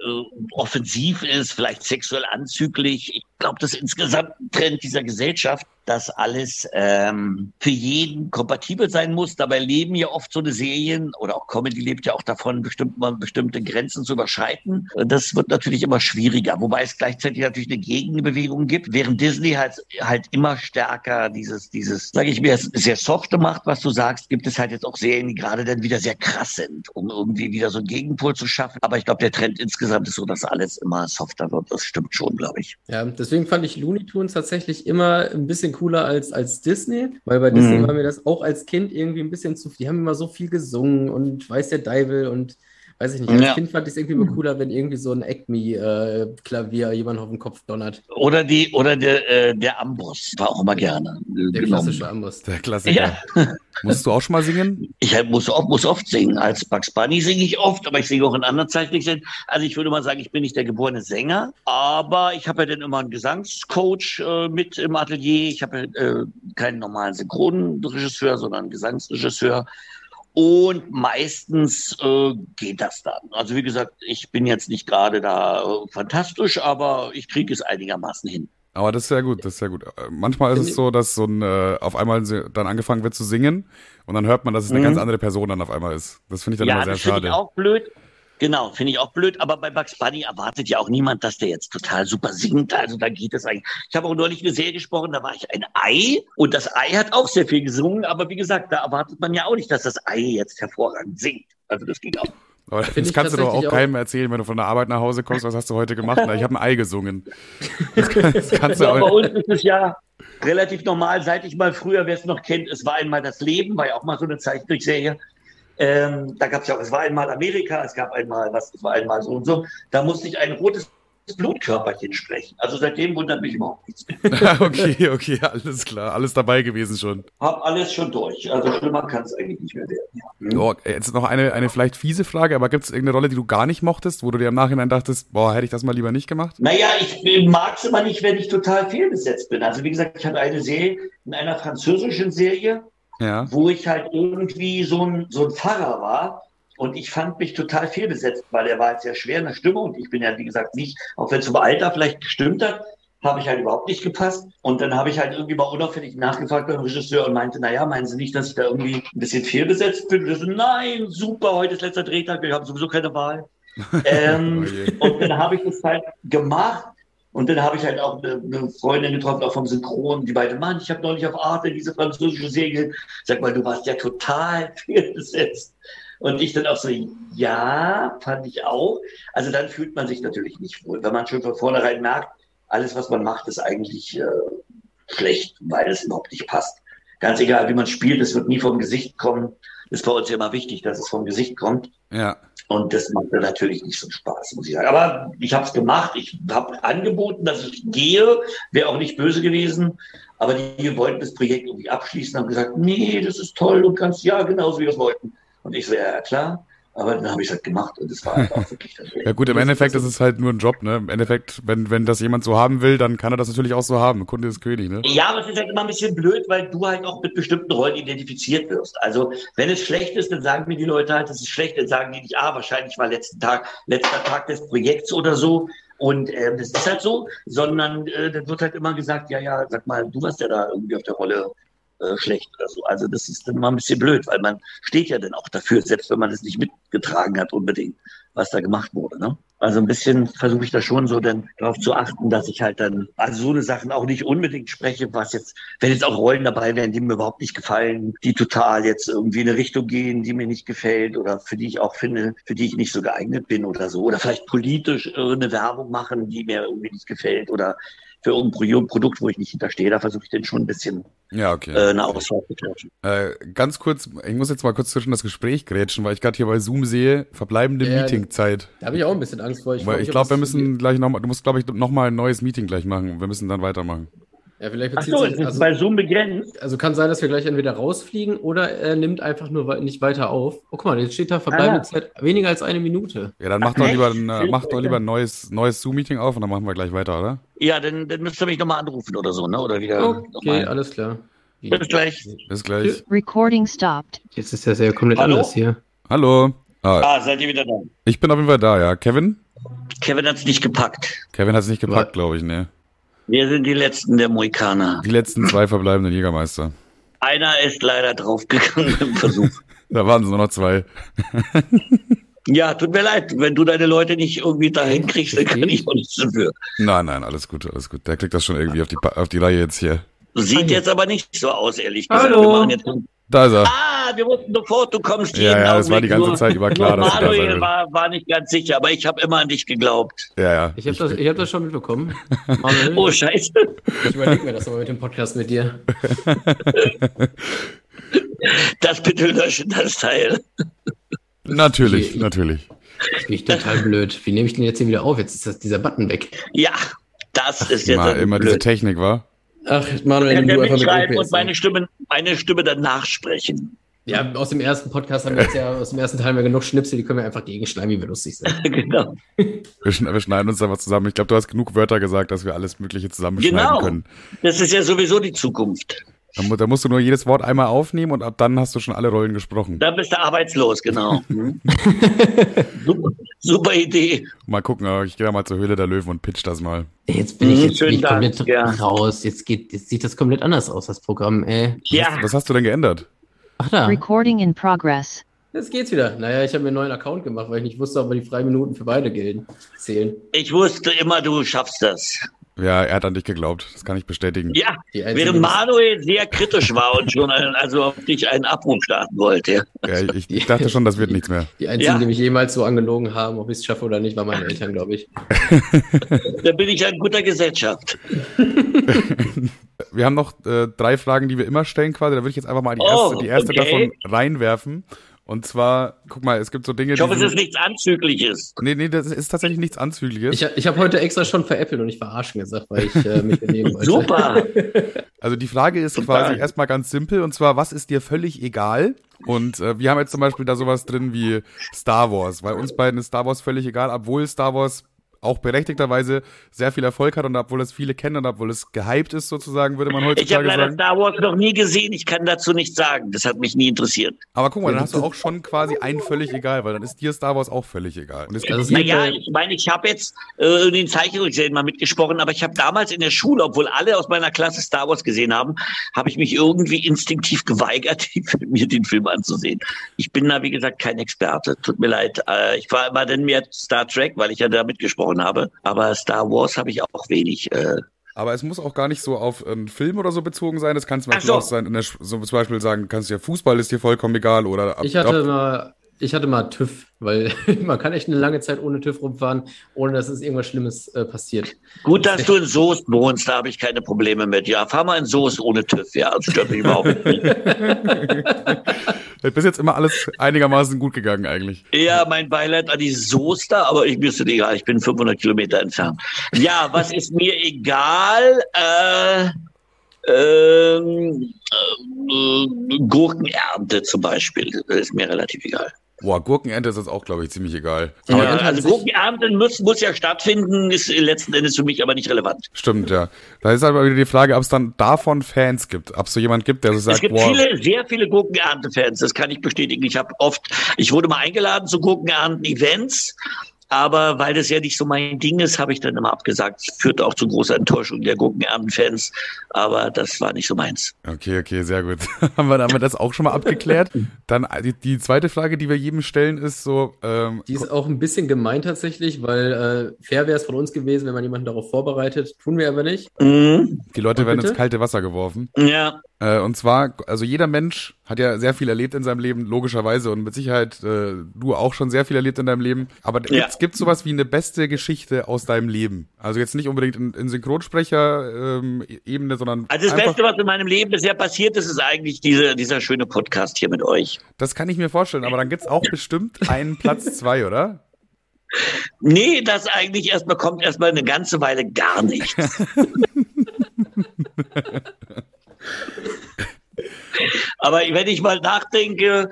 äh, offensiv ist, vielleicht sexuell anzüglich. Ich glaube, das insgesamt Trend dieser Gesellschaft, dass alles ähm, für jeden kompatibel sein muss. Dabei leben ja oft so eine Serien oder auch Comedy lebt ja auch davon, bestimmt mal bestimmte Grenzen zu überschreiten. Das wird natürlich immer schwieriger, wobei es gleichzeitig natürlich eine Gegenbewegung gibt, während Disney halt halt immer stärker dieses dieses, sage ich mir, sehr softe macht, was du sagst, gibt es halt jetzt auch Serien, die gerade dann wieder sehr krass sind, um irgendwie wieder so einen Gegenpol zu schaffen. Aber ich glaube, der Trend insgesamt ist so, dass alles immer softer wird. Das stimmt schon, glaube ich. ja, deswegen fand ich Looney Tunes tatsächlich immer ein bisschen cooler als, als Disney, weil bei Disney Mhm. war mir das auch als Kind irgendwie ein bisschen zu viel. Die haben immer so viel gesungen und weiß der Deivel und weiß ich nicht. Als ja. Kind fand ich es irgendwie immer cooler, wenn irgendwie so ein Acme-Klavier äh, jemand auf den Kopf donnert. Oder die, oder der, äh, der Amboss, war auch immer gerne. Der klassische Amboss. Der Klassiker. Ja. Musst du auch schon mal singen? Ich muss, oft, muss oft singen. Als Bugs Bunny singe ich oft, aber ich singe auch in anderen Zeichentrickserien. Also ich würde mal sagen, ich bin nicht der geborene Sänger, aber ich habe ja dann immer einen Gesangscoach äh, mit im Atelier. Ich habe äh, keinen normalen Synchronregisseur, sondern einen Gesangsregisseur. Und meistens äh, geht das dann. Also wie gesagt, ich bin jetzt nicht gerade da äh, fantastisch, aber ich kriege es einigermaßen hin. Aber das ist sehr gut, das ist sehr gut. Äh, manchmal ist es so, dass so ein äh, auf einmal dann angefangen wird zu singen und dann hört man, dass es eine mhm. ganz andere Person dann auf einmal ist. Das finde ich dann ja, immer sehr das schade. Ich auch blöd. Genau, finde ich auch blöd, aber bei Bugs Bunny erwartet ja auch niemand, dass der jetzt total super singt. Also da geht es eigentlich. Ich habe auch neulich eine Serie gesprochen, da war ich ein Ei und das Ei hat auch sehr viel gesungen, aber wie gesagt, da erwartet man ja auch nicht, dass das Ei jetzt hervorragend singt. Also das ging auch. Aber das kannst du doch auch keinem erzählen, wenn du von der Arbeit nach Hause kommst, was hast du heute gemacht? Na, ich habe ein Ei gesungen. Das, das kannst ja, du auch. Bei uns ist es ja relativ normal, seit ich mal früher, wer es noch kennt, es war einmal das Leben, war ja auch mal so eine Zeichentrickserie. Ähm, da gab es ja auch, es war einmal Amerika, es gab einmal was, es war einmal so und so. Da musste ich ein rotes Blutkörperchen sprechen. Also seitdem wundert mich überhaupt nichts mehr. okay, okay, alles klar. Alles dabei gewesen schon. Hab alles schon durch. Also schlimmer kann es eigentlich nicht mehr werden. Ja. Oh, jetzt noch eine, eine vielleicht fiese Frage, aber gibt es irgendeine Rolle, die du gar nicht mochtest, wo du dir im Nachhinein dachtest, boah, hätte ich das mal lieber nicht gemacht? Naja, ich mag es immer nicht, wenn ich total fehlbesetzt bin. Also wie gesagt, ich hatte eine Serie, in einer französischen Serie, ja. wo ich halt irgendwie so ein, so ein Pfarrer war. Und ich fand mich total fehlbesetzt, weil er war jetzt sehr schwer in der Stimme und ich bin ja, wie gesagt, nicht, auch wenn es zum Alter vielleicht gestimmt hat, habe ich halt überhaupt nicht gepasst. Und dann habe ich halt irgendwie mal unauffällig nachgefragt beim Regisseur und meinte, naja, meinen Sie nicht, dass ich da irgendwie ein bisschen fehlbesetzt bin? Und so, nein, super, heute ist letzter Drehtag, wir haben sowieso keine Wahl. ähm, oh und dann habe ich das halt gemacht und dann habe ich halt auch eine, Freundin getroffen, auch vom Synchron, die beide, Mann, ich habe neulich auf Arte diese französische Serie. Sag mal, du warst ja total fehlbesetzt. Und ich dann auch so, ja, fand ich auch. Also dann fühlt man sich natürlich nicht wohl, wenn man schon von vornherein merkt, alles, was man macht, ist eigentlich äh, schlecht, weil es überhaupt nicht passt. Ganz egal, wie man spielt, es wird nie vom Gesicht kommen. Ist bei uns ja immer wichtig, dass es vom Gesicht kommt. Ja. Und das macht mir natürlich nicht so Spaß, muss ich sagen. Aber ich habe es gemacht. Ich habe angeboten, dass ich gehe. Wäre auch nicht böse gewesen. Aber die wollten das Projekt irgendwie abschließen, haben gesagt, nee, das ist toll und ganz, ja, genauso wie wir es wollten. Und ich so, ja, klar. Aber dann habe ich es halt gemacht und es war halt auch wirklich das. ja gut, im Endeffekt ist es halt nur ein Job, ne? Im Endeffekt, wenn, wenn das jemand so haben will, dann kann er das natürlich auch so haben. Kunde ist König, ne? Ja, aber es ist halt immer ein bisschen blöd, weil du halt auch mit bestimmten Rollen identifiziert wirst. Also wenn es schlecht ist, dann sagen mir die Leute halt, es ist schlecht, dann sagen die nicht, ah, wahrscheinlich war letzten Tag, letzter Tag des Projekts oder so. Und äh, das ist halt so, sondern äh, dann wird halt immer gesagt, ja, ja, sag mal, du warst ja da irgendwie auf der Rolle äh, schlecht oder so. Also das ist dann mal ein bisschen blöd, weil man steht ja dann auch dafür, selbst wenn man es nicht mitgetragen hat unbedingt, was da gemacht wurde. Ne? Also ein bisschen versuche ich da schon so dann darauf zu achten, dass ich halt dann also so eine Sachen auch nicht unbedingt spreche, was jetzt, wenn jetzt auch Rollen dabei wären, die mir überhaupt nicht gefallen, die total jetzt irgendwie in eine Richtung gehen, die mir nicht gefällt oder für die ich auch finde, für die ich nicht so geeignet bin oder so. Oder vielleicht politisch eine Werbung machen, die mir irgendwie nicht gefällt oder für irgendein Produkt, wo ich nicht hinterstehe, da versuche ich den schon ein bisschen ja, okay. äh, eine Auswahl zu treffen. Äh, ganz kurz, ich muss jetzt mal kurz zwischen das Gespräch grätschen, weil ich gerade hier bei Zoom sehe, verbleibende ja, Meetingzeit. Da habe ich auch ein bisschen Angst vor. Ich, ich glaube, wir müssen gleich nochmal, du musst, glaube ich, nochmal ein neues Meeting gleich machen. Wir müssen dann weitermachen. Ja, vielleicht Ach so, sich, also, bei Zoom begrenzt. Also kann sein, dass wir gleich entweder rausfliegen oder er nimmt einfach nur nicht weiter auf. Oh, guck mal, jetzt steht da verbleibende ah. Zeit weniger als eine Minute. Ja, dann macht doch lieber, ein, äh, macht doch lieber ein neues, neues Zoom-Meeting auf und dann machen wir gleich weiter, oder? Ja, dann, dann müsst ihr mich nochmal anrufen oder so, ne? Oder wieder. Okay, alles klar. Bis gleich. Bis gleich. Recording stopped. Jetzt ist das ja komplett Hallo? anders hier. Hallo. Ah. ah, seid ihr wieder da? Ich bin auf jeden Fall da, ja. Kevin? Kevin hat es nicht gepackt. Kevin hat es nicht gepackt, glaube ich, ne. Wir sind die letzten der Mohikaner. Die letzten zwei verbleibenden Jägermeister. Einer ist leider draufgegangen im Versuch. da waren es nur noch zwei. ja, tut mir leid. Wenn du deine Leute nicht irgendwie dahin kriegst, dann kann ich auch nichts dafür. Nein, nein, alles gut, alles gut. Der kriegt das schon irgendwie auf die, auf die Reihe jetzt hier. Sieht jetzt aber nicht so aus, ehrlich gesagt. Hallo. Wir machen jetzt da ist er. Ah, wir wussten sofort, du kommst hier. Ja, ja, das war die ganze Zeit über klar. Dass Manuel da war, war nicht ganz sicher, aber ich habe immer an dich geglaubt. Ja, ja. Ich habe das, hab das schon mitbekommen. Manuel, oh, scheiße. Ich überlege mir das aber mit dem Podcast mit dir. das bitte löschen, das Teil. Natürlich, okay. natürlich. Jetzt bin ich total blöd. Wie nehme ich den jetzt hier wieder auf? Jetzt ist das, dieser Button weg. Ja, das ist jetzt Immer, blöd. immer diese Technik, war. Ach, Manuel, nimm kann du einfach mit mitschreiben und meine Stimme, meine Stimme dann nachsprechen. Ja, aus dem ersten Podcast haben wir jetzt ja, aus dem ersten Teil haben wir genug Schnipsel, die können wir einfach gegenschneiden, wie wir lustig sind. genau. Wir, schn wir schneiden uns einfach zusammen. Ich glaube, du hast genug Wörter gesagt, dass wir alles Mögliche zusammenschneiden Genau. können. Das ist ja sowieso die Zukunft. Da, mu- da musst du nur jedes Wort einmal aufnehmen und ab dann hast du schon alle Rollen gesprochen. Dann bist du arbeitslos, genau. Hm. super, super Idee. Mal gucken, aber ich gehe mal zur Höhle der Löwen und pitch das mal. Jetzt bin ich Mhm, jetzt bin ich komplett Dank, ja. raus. Jetzt geht, jetzt sieht das komplett anders aus, das Programm, ey. Ja, Was hast du denn geändert? Ach da. Recording in progress. Jetzt geht's wieder. Naja, ich habe mir einen neuen Account gemacht, weil ich nicht wusste, ob wir die Freiminuten für beide gelten, zählen. ich wusste immer, du schaffst das. Ja, er hat an dich geglaubt. Das kann ich bestätigen. Ja, während Manuel sehr kritisch war und schon ein, also auf dich einen Abruf starten wollte. Ja, ich, ich dachte schon, das wird nichts mehr. Die einzigen, Ja. die mich jemals so angelogen haben, ob ich es schaffe oder nicht, waren meine Eltern, glaube ich. Da bin ich in guter Gesellschaft. Wir haben noch äh, drei Fragen, die wir immer stellen quasi. Da würde ich jetzt einfach mal die Oh, erste, die erste okay. davon reinwerfen. Und zwar, guck mal, es gibt so Dinge, Ich hoffe, die es ist nichts Anzügliches. Nee, nee, das ist tatsächlich nichts Anzügliches. Ich, ich habe heute extra schon veräppelt und nicht verarschen gesagt, weil ich äh, mich benehmen wollte. Super. Also die Frage ist Total. quasi erstmal ganz simpel und zwar, was ist dir völlig egal? Und äh, wir haben jetzt zum Beispiel da sowas drin wie Star Wars, weil uns beiden ist Star Wars völlig egal, obwohl Star Wars auch berechtigterweise sehr viel Erfolg hat und obwohl es viele kennen und obwohl es gehypt ist sozusagen, würde man Ich habe heutzutage leider sagen. Star Wars noch nie gesehen. Ich kann dazu nichts sagen. Das hat mich nie interessiert. Aber guck mal, dann hast du auch schon quasi ein völlig egal, weil dann ist dir Star Wars auch völlig egal. Naja, ich meine, ich habe jetzt äh, in den Zeichentrickserien mal mitgesprochen, aber ich habe damals in der Schule, obwohl alle aus meiner Klasse Star Wars gesehen haben, habe ich mich irgendwie instinktiv geweigert, mir den Film anzusehen. Ich bin da, wie gesagt, kein Experte. Tut mir leid. Äh, ich war immer dann mehr Star Trek, weil ich ja da mitgesprochen habe. Aber Star Wars habe ich auch wenig. Äh, Aber es muss auch gar nicht so auf einen Film oder so bezogen sein. Das kann zum Beispiel so. auch sein, in der, Sch- so zum Beispiel sagen, kannst du ja Fußball ist dir vollkommen egal oder ab, Ich hatte ab, mal, ich hatte mal TÜV, weil man kann echt eine lange Zeit ohne TÜV rumfahren, ohne dass es irgendwas Schlimmes äh, passiert. gut, dass du in Soest wohnst, da habe ich keine Probleme mit. Ja, fahr mal in Soest ohne TÜV. Ja, das stört mich überhaupt nicht. bis jetzt immer alles einigermaßen gut gegangen eigentlich. Ja, mein Beileid an die Soester, aber ich müsste egal, ich bin 500 Kilometer entfernt. Ja, was ist mir egal? Äh, ähm, äh, Gurkenernte zum Beispiel ist mir relativ egal. Boah, Gurkenernte ist das auch, glaube ich, ziemlich egal. Ja, Aber ja. also an sich- Gurkenernte muss, muss ja stattfinden, ist letzten Endes für mich aber nicht relevant. Stimmt, ja. Da ist aber wieder die Frage, ob es dann davon Fans gibt. Ob es so jemand gibt, der so es sagt, gibt boah, viele, sehr viele Gurkenernte-Fans, das kann ich bestätigen. Ich habe oft, ich wurde mal eingeladen zu Gurkenernten-Events, aber weil das ja nicht so mein Ding ist, habe ich dann immer abgesagt. Das führte auch zu großer Enttäuschung der Gurkenernten-Fans, aber das war nicht so meins. Okay, okay, sehr gut. haben, wir, haben wir das auch schon mal abgeklärt? Dann die, die zweite Frage, die wir jedem stellen, ist so, ähm, Die ist auch ein bisschen gemein tatsächlich, weil äh, fair wäre es von uns gewesen, wenn man jemanden darauf vorbereitet. Tun wir aber nicht. Mhm. die Leute werden ins kalte Wasser geworfen. Ja, Äh, und zwar, also jeder Mensch hat ja sehr viel erlebt in seinem Leben, logischerweise. Und mit Sicherheit äh, du auch schon sehr viel erlebt in deinem Leben. Aber Ja. gibt's gibt's sowas wie eine beste Geschichte aus deinem Leben? Also jetzt nicht unbedingt in, in Synchronsprecher-Ebene, sondern also das Beste, was in meinem Leben bisher passiert ist, ist eigentlich diese, dieser schöne Podcast hier mit euch. das kann ich mir vorstellen. Aber dann gibt's auch bestimmt einen Platz zwei, oder? Nee, das eigentlich erstmal kommt erstmal eine ganze Weile gar nichts. Aber wenn ich mal nachdenke,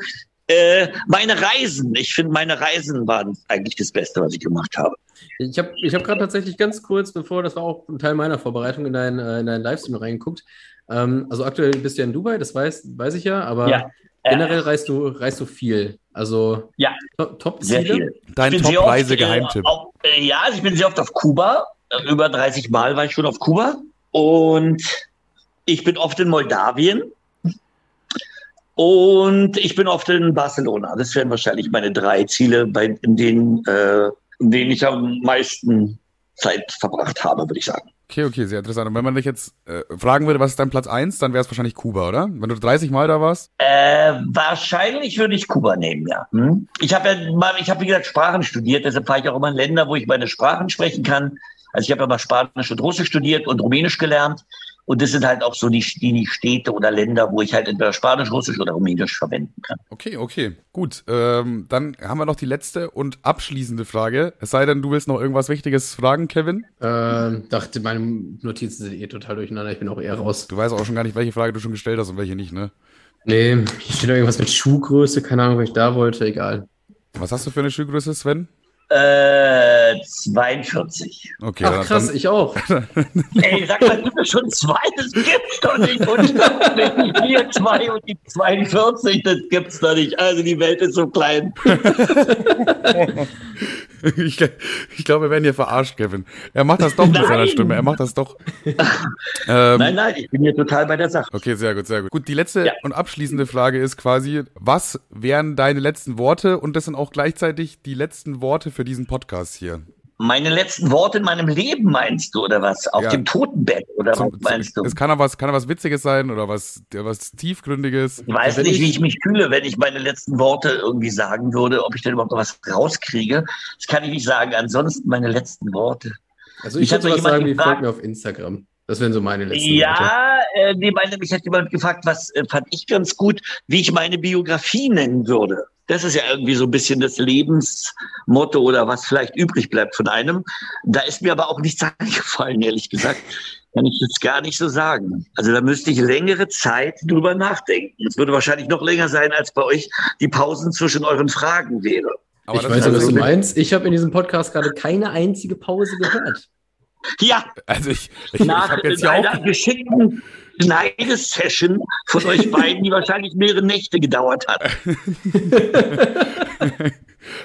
äh, meine Reisen, ich finde, meine Reisen waren eigentlich das Beste, was ich gemacht habe. Ich habe ich hab gerade tatsächlich ganz kurz, bevor, das war auch ein Teil meiner Vorbereitung, in deinen, äh, in deinen Livestream reingeguckt. Ähm, also aktuell bist du ja in Dubai, das weiß, weiß ich ja, aber Ja. generell reist du, reist du viel. Also Ja. Top- Sehr Top-Ziele. viel. Dein Top-Reise-Geheimtipp. Äh, äh, ja, also ich bin sehr oft auf Kuba. Äh, Über 30 Mal war ich schon auf Kuba. Und ich bin oft in Moldawien. Und ich bin oft in Barcelona. Das wären wahrscheinlich meine drei Ziele, bei, in, denen, äh, in denen ich am meisten Zeit verbracht habe, würde ich sagen. Okay, okay, sehr interessant. Und wenn man dich jetzt äh, fragen würde, was ist dein Platz eins, dann wäre es wahrscheinlich Kuba, oder? Wenn du 30 Mal da warst? Äh, wahrscheinlich würde ich Kuba nehmen, ja. Hm? Ich habe ja mal, ich habe wie gesagt Sprachen studiert, deshalb fahre ich auch immer in Länder, wo ich meine Sprachen sprechen kann. Also ich habe ja mal Spanisch und Russisch studiert und Rumänisch gelernt. Und das sind halt auch so die, die Städte oder Länder, wo ich halt entweder Spanisch, Russisch oder Rumänisch verwenden kann. Okay, okay, gut. Ähm, dann haben wir noch die letzte und abschließende Frage. Es sei denn, du willst noch irgendwas Wichtiges fragen, Kevin? Ähm, dachte, meine Notizen sind eh total durcheinander. Ich bin auch eher raus. Du weißt auch schon gar nicht, welche Frage du schon gestellt hast und welche nicht, ne? Nee, hier steht irgendwas mit Schuhgröße. Keine Ahnung, was ich da wollte. Egal. Was hast du für eine Schuhgröße, Sven? Äh, 42. Okay, Ach dann- krass, ich auch. Ey, sag mal, gibt es schon zwei? Das gibt's doch nicht. Und die 4, 2 und die 42, das gibt's doch nicht. Also die Welt ist so klein. ich, ich glaube, wir werden hier verarscht, Kevin. Er macht das doch mit Nein. seiner Stimme. Er macht das doch. ähm, Nein, nein, ich bin hier total bei der Sache. Okay, sehr gut, sehr gut. Gut, die letzte Ja. und abschließende Frage ist quasi, was wären deine letzten Worte? Und das sind auch gleichzeitig die letzten Worte für diesen Podcast hier. Meine letzten Worte in meinem Leben meinst du, oder was? Auf Ja. dem Totenbett, oder Zum- was meinst du? Es kann ja was, kann ja was Witziges sein oder was, was Tiefgründiges. Ich weiß Wenn nicht, ich- wie ich mich fühle, wenn ich meine letzten Worte irgendwie sagen würde, ob ich denn überhaupt noch was rauskriege. Das kann ich nicht sagen. Ansonsten meine letzten Worte. Also ich Ich würde sowas sagen wie gefragt- folgt mir auf Instagram. Das wären so meine letzten Worte. Ja, äh, nee, meine, mich hat jemand gefragt, was äh, fand ich ganz gut, wie ich meine Biografie nennen würde. Das ist ja irgendwie so ein bisschen das Lebensmotto oder was vielleicht übrig bleibt von einem. Da ist mir aber auch nichts eingefallen, ehrlich gesagt. Kann ich jetzt gar nicht so sagen. Also da müsste ich längere Zeit drüber nachdenken. Es würde wahrscheinlich noch länger sein, als bei euch die Pausen zwischen euren Fragen wäre. Aber ich weiß ja, was also, du meinst. Ich habe in diesem Podcast gerade keine einzige Pause gehört. Ja, also ich, ich, ich nach habe jetzt einer auch. geschickten Schneidesession von euch beiden, die wahrscheinlich mehrere Nächte gedauert hat.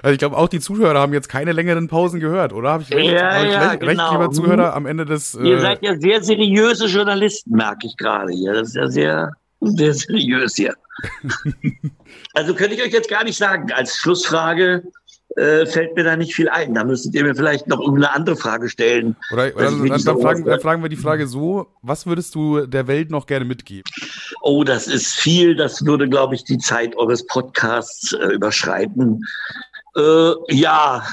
Also ich glaube, auch die Zuhörer haben jetzt keine längeren Pausen gehört, oder? Habe ich recht, Ja, hab ich ja, recht, recht, genau. lieber Zuhörer, am Ende des. Ihr Äh, seid ja sehr seriöse Journalisten, merke ich gerade hier. Das ist ja sehr, sehr seriös hier. also könnte ich euch jetzt gar nicht sagen. Als Schlussfrage äh, fällt mir da nicht viel ein. Da müsstet ihr mir vielleicht noch irgendeine andere Frage stellen. oder oder dann, dann, so fragen, dann fragen wir die Frage so: Was würdest du der Welt noch gerne mitgeben? Oh, das ist viel. Das würde, glaube ich, die Zeit eures Podcasts äh, überschreiten. Äh, ja,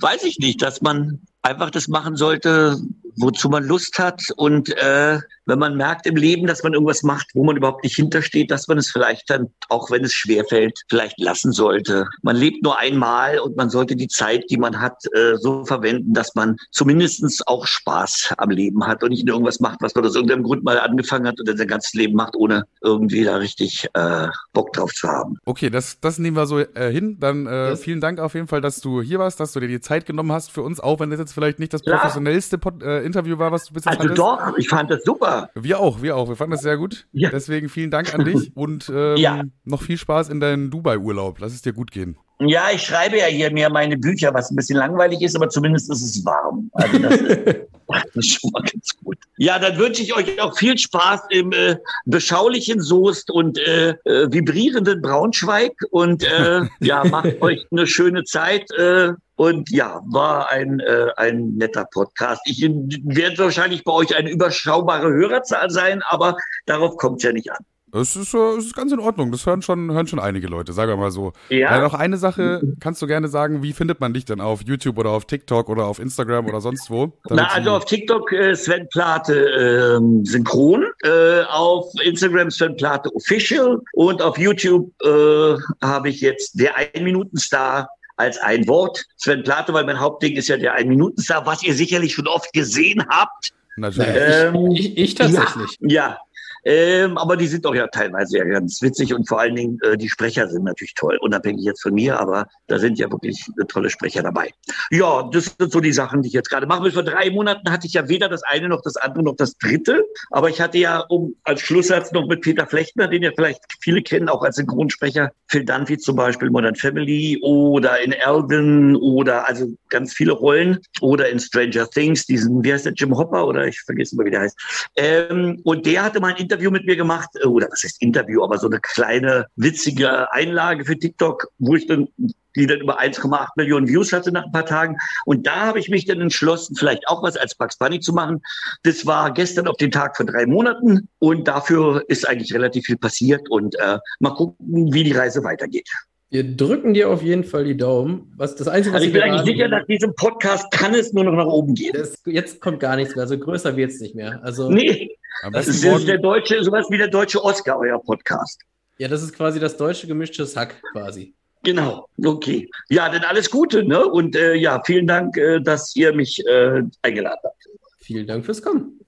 weiß ich nicht, dass man einfach das machen sollte, wozu man Lust hat. Und äh, wenn man merkt im Leben, dass man irgendwas macht, wo man überhaupt nicht hintersteht, dass man es vielleicht dann, auch wenn es schwerfällt, vielleicht lassen sollte. Man lebt nur einmal und man sollte die Zeit, die man hat, äh, so verwenden, dass man zumindestens auch Spaß am Leben hat und nicht nur irgendwas macht, was man aus irgendeinem Grund mal angefangen hat und dann sein ganzes Leben macht, ohne irgendwie da richtig äh, Bock drauf zu haben. Okay, das, das nehmen wir so äh, hin. Dann äh, vielen Dank auf jeden Fall, dass du hier warst, dass du dir die Zeit genommen hast für uns, auch wenn das jetzt vielleicht nicht das professionellste Pod äh, Interview war, was du bis jetzt Also doch, ich fand das super. Wir auch, wir auch. Wir fanden das sehr gut. Ja. Deswegen vielen Dank an dich und ähm, Ja. noch viel Spaß in deinem Dubai-Urlaub. Lass es dir gut gehen. Ja, ich schreibe ja hier mir meine Bücher, was ein bisschen langweilig ist, aber zumindest ist es warm. Also das ist, das ist schon mal ganz gut. Ja, dann wünsche ich euch auch viel Spaß im äh, beschaulichen Soest und äh, äh, vibrierenden Braunschweig und äh, ja, macht euch eine schöne Zeit. Äh, und ja, war ein, äh, ein netter Podcast. Ich werde wahrscheinlich bei euch eine überschaubare Hörerzahl sein, aber darauf kommt es ja nicht an. Es ist, äh, es ist ganz in Ordnung. Das hören schon, hören schon einige Leute, sagen wir mal so. Ja. Äh, noch eine Sache, kannst du gerne sagen, wie findet man dich denn auf YouTube oder auf TikTok oder auf Instagram oder sonst wo? Na, also auf TikTok äh, Sven Plate ähm, synchron, äh, auf Instagram Sven Plate official und auf YouTube äh, habe ich jetzt der Ein-Minuten-Star als ein Wort. Sven Plate, weil mein Hauptding ist ja der Ein-Minuten-Star, was ihr sicherlich schon oft gesehen habt. Natürlich. Ähm, ich, ich tatsächlich. Ja, ähm, aber die sind doch ja teilweise ja ganz witzig und vor allen Dingen äh, die Sprecher sind natürlich toll, unabhängig jetzt von mir, aber da sind ja wirklich äh, tolle Sprecher dabei. Ja, das sind so die Sachen, die ich jetzt gerade mache. Bis vor drei Monaten hatte ich ja weder das eine noch das andere noch das dritte, aber ich hatte ja um als Schlusssatz noch mit Peter Flechtner, den ja vielleicht viele kennen, auch als Synchronsprecher, Phil Dunphy zum Beispiel, Modern Family oder in Alvin oder also ganz viele Rollen oder in Stranger Things, diesen, wie heißt der, Jim Hopper oder ich vergesse immer, wie der heißt. Ähm, und der hatte mal ein Interview mit mir gemacht, äh, oder was heißt Interview, aber so eine kleine, witzige Einlage für TikTok, wo ich dann die dann über 1,8 Millionen Views hatte nach ein paar Tagen. Und da habe ich mich dann entschlossen, vielleicht auch was als Bugs Bunny zu machen. Das war gestern auf den Tag von drei Monaten und dafür ist eigentlich relativ viel passiert und äh, mal gucken, wie die Reise weitergeht. Wir drücken dir auf jeden Fall die Daumen. Was das Einzige, was Also ich bin eigentlich sicher, nach diesem Podcast kann es nur noch nach oben gehen. das, jetzt kommt gar nichts mehr. Also größer wird es nicht mehr. Also Nee, Das ist jetzt der morgen, deutsche, sowas wie der deutsche Oscar, euer Podcast. Ja, das ist quasi das deutsche gemischtes Hack quasi. Genau, okay. Ja, dann alles Gute, ne? Und äh, ja, vielen Dank, äh, dass ihr mich äh, eingeladen habt. Vielen Dank fürs Kommen.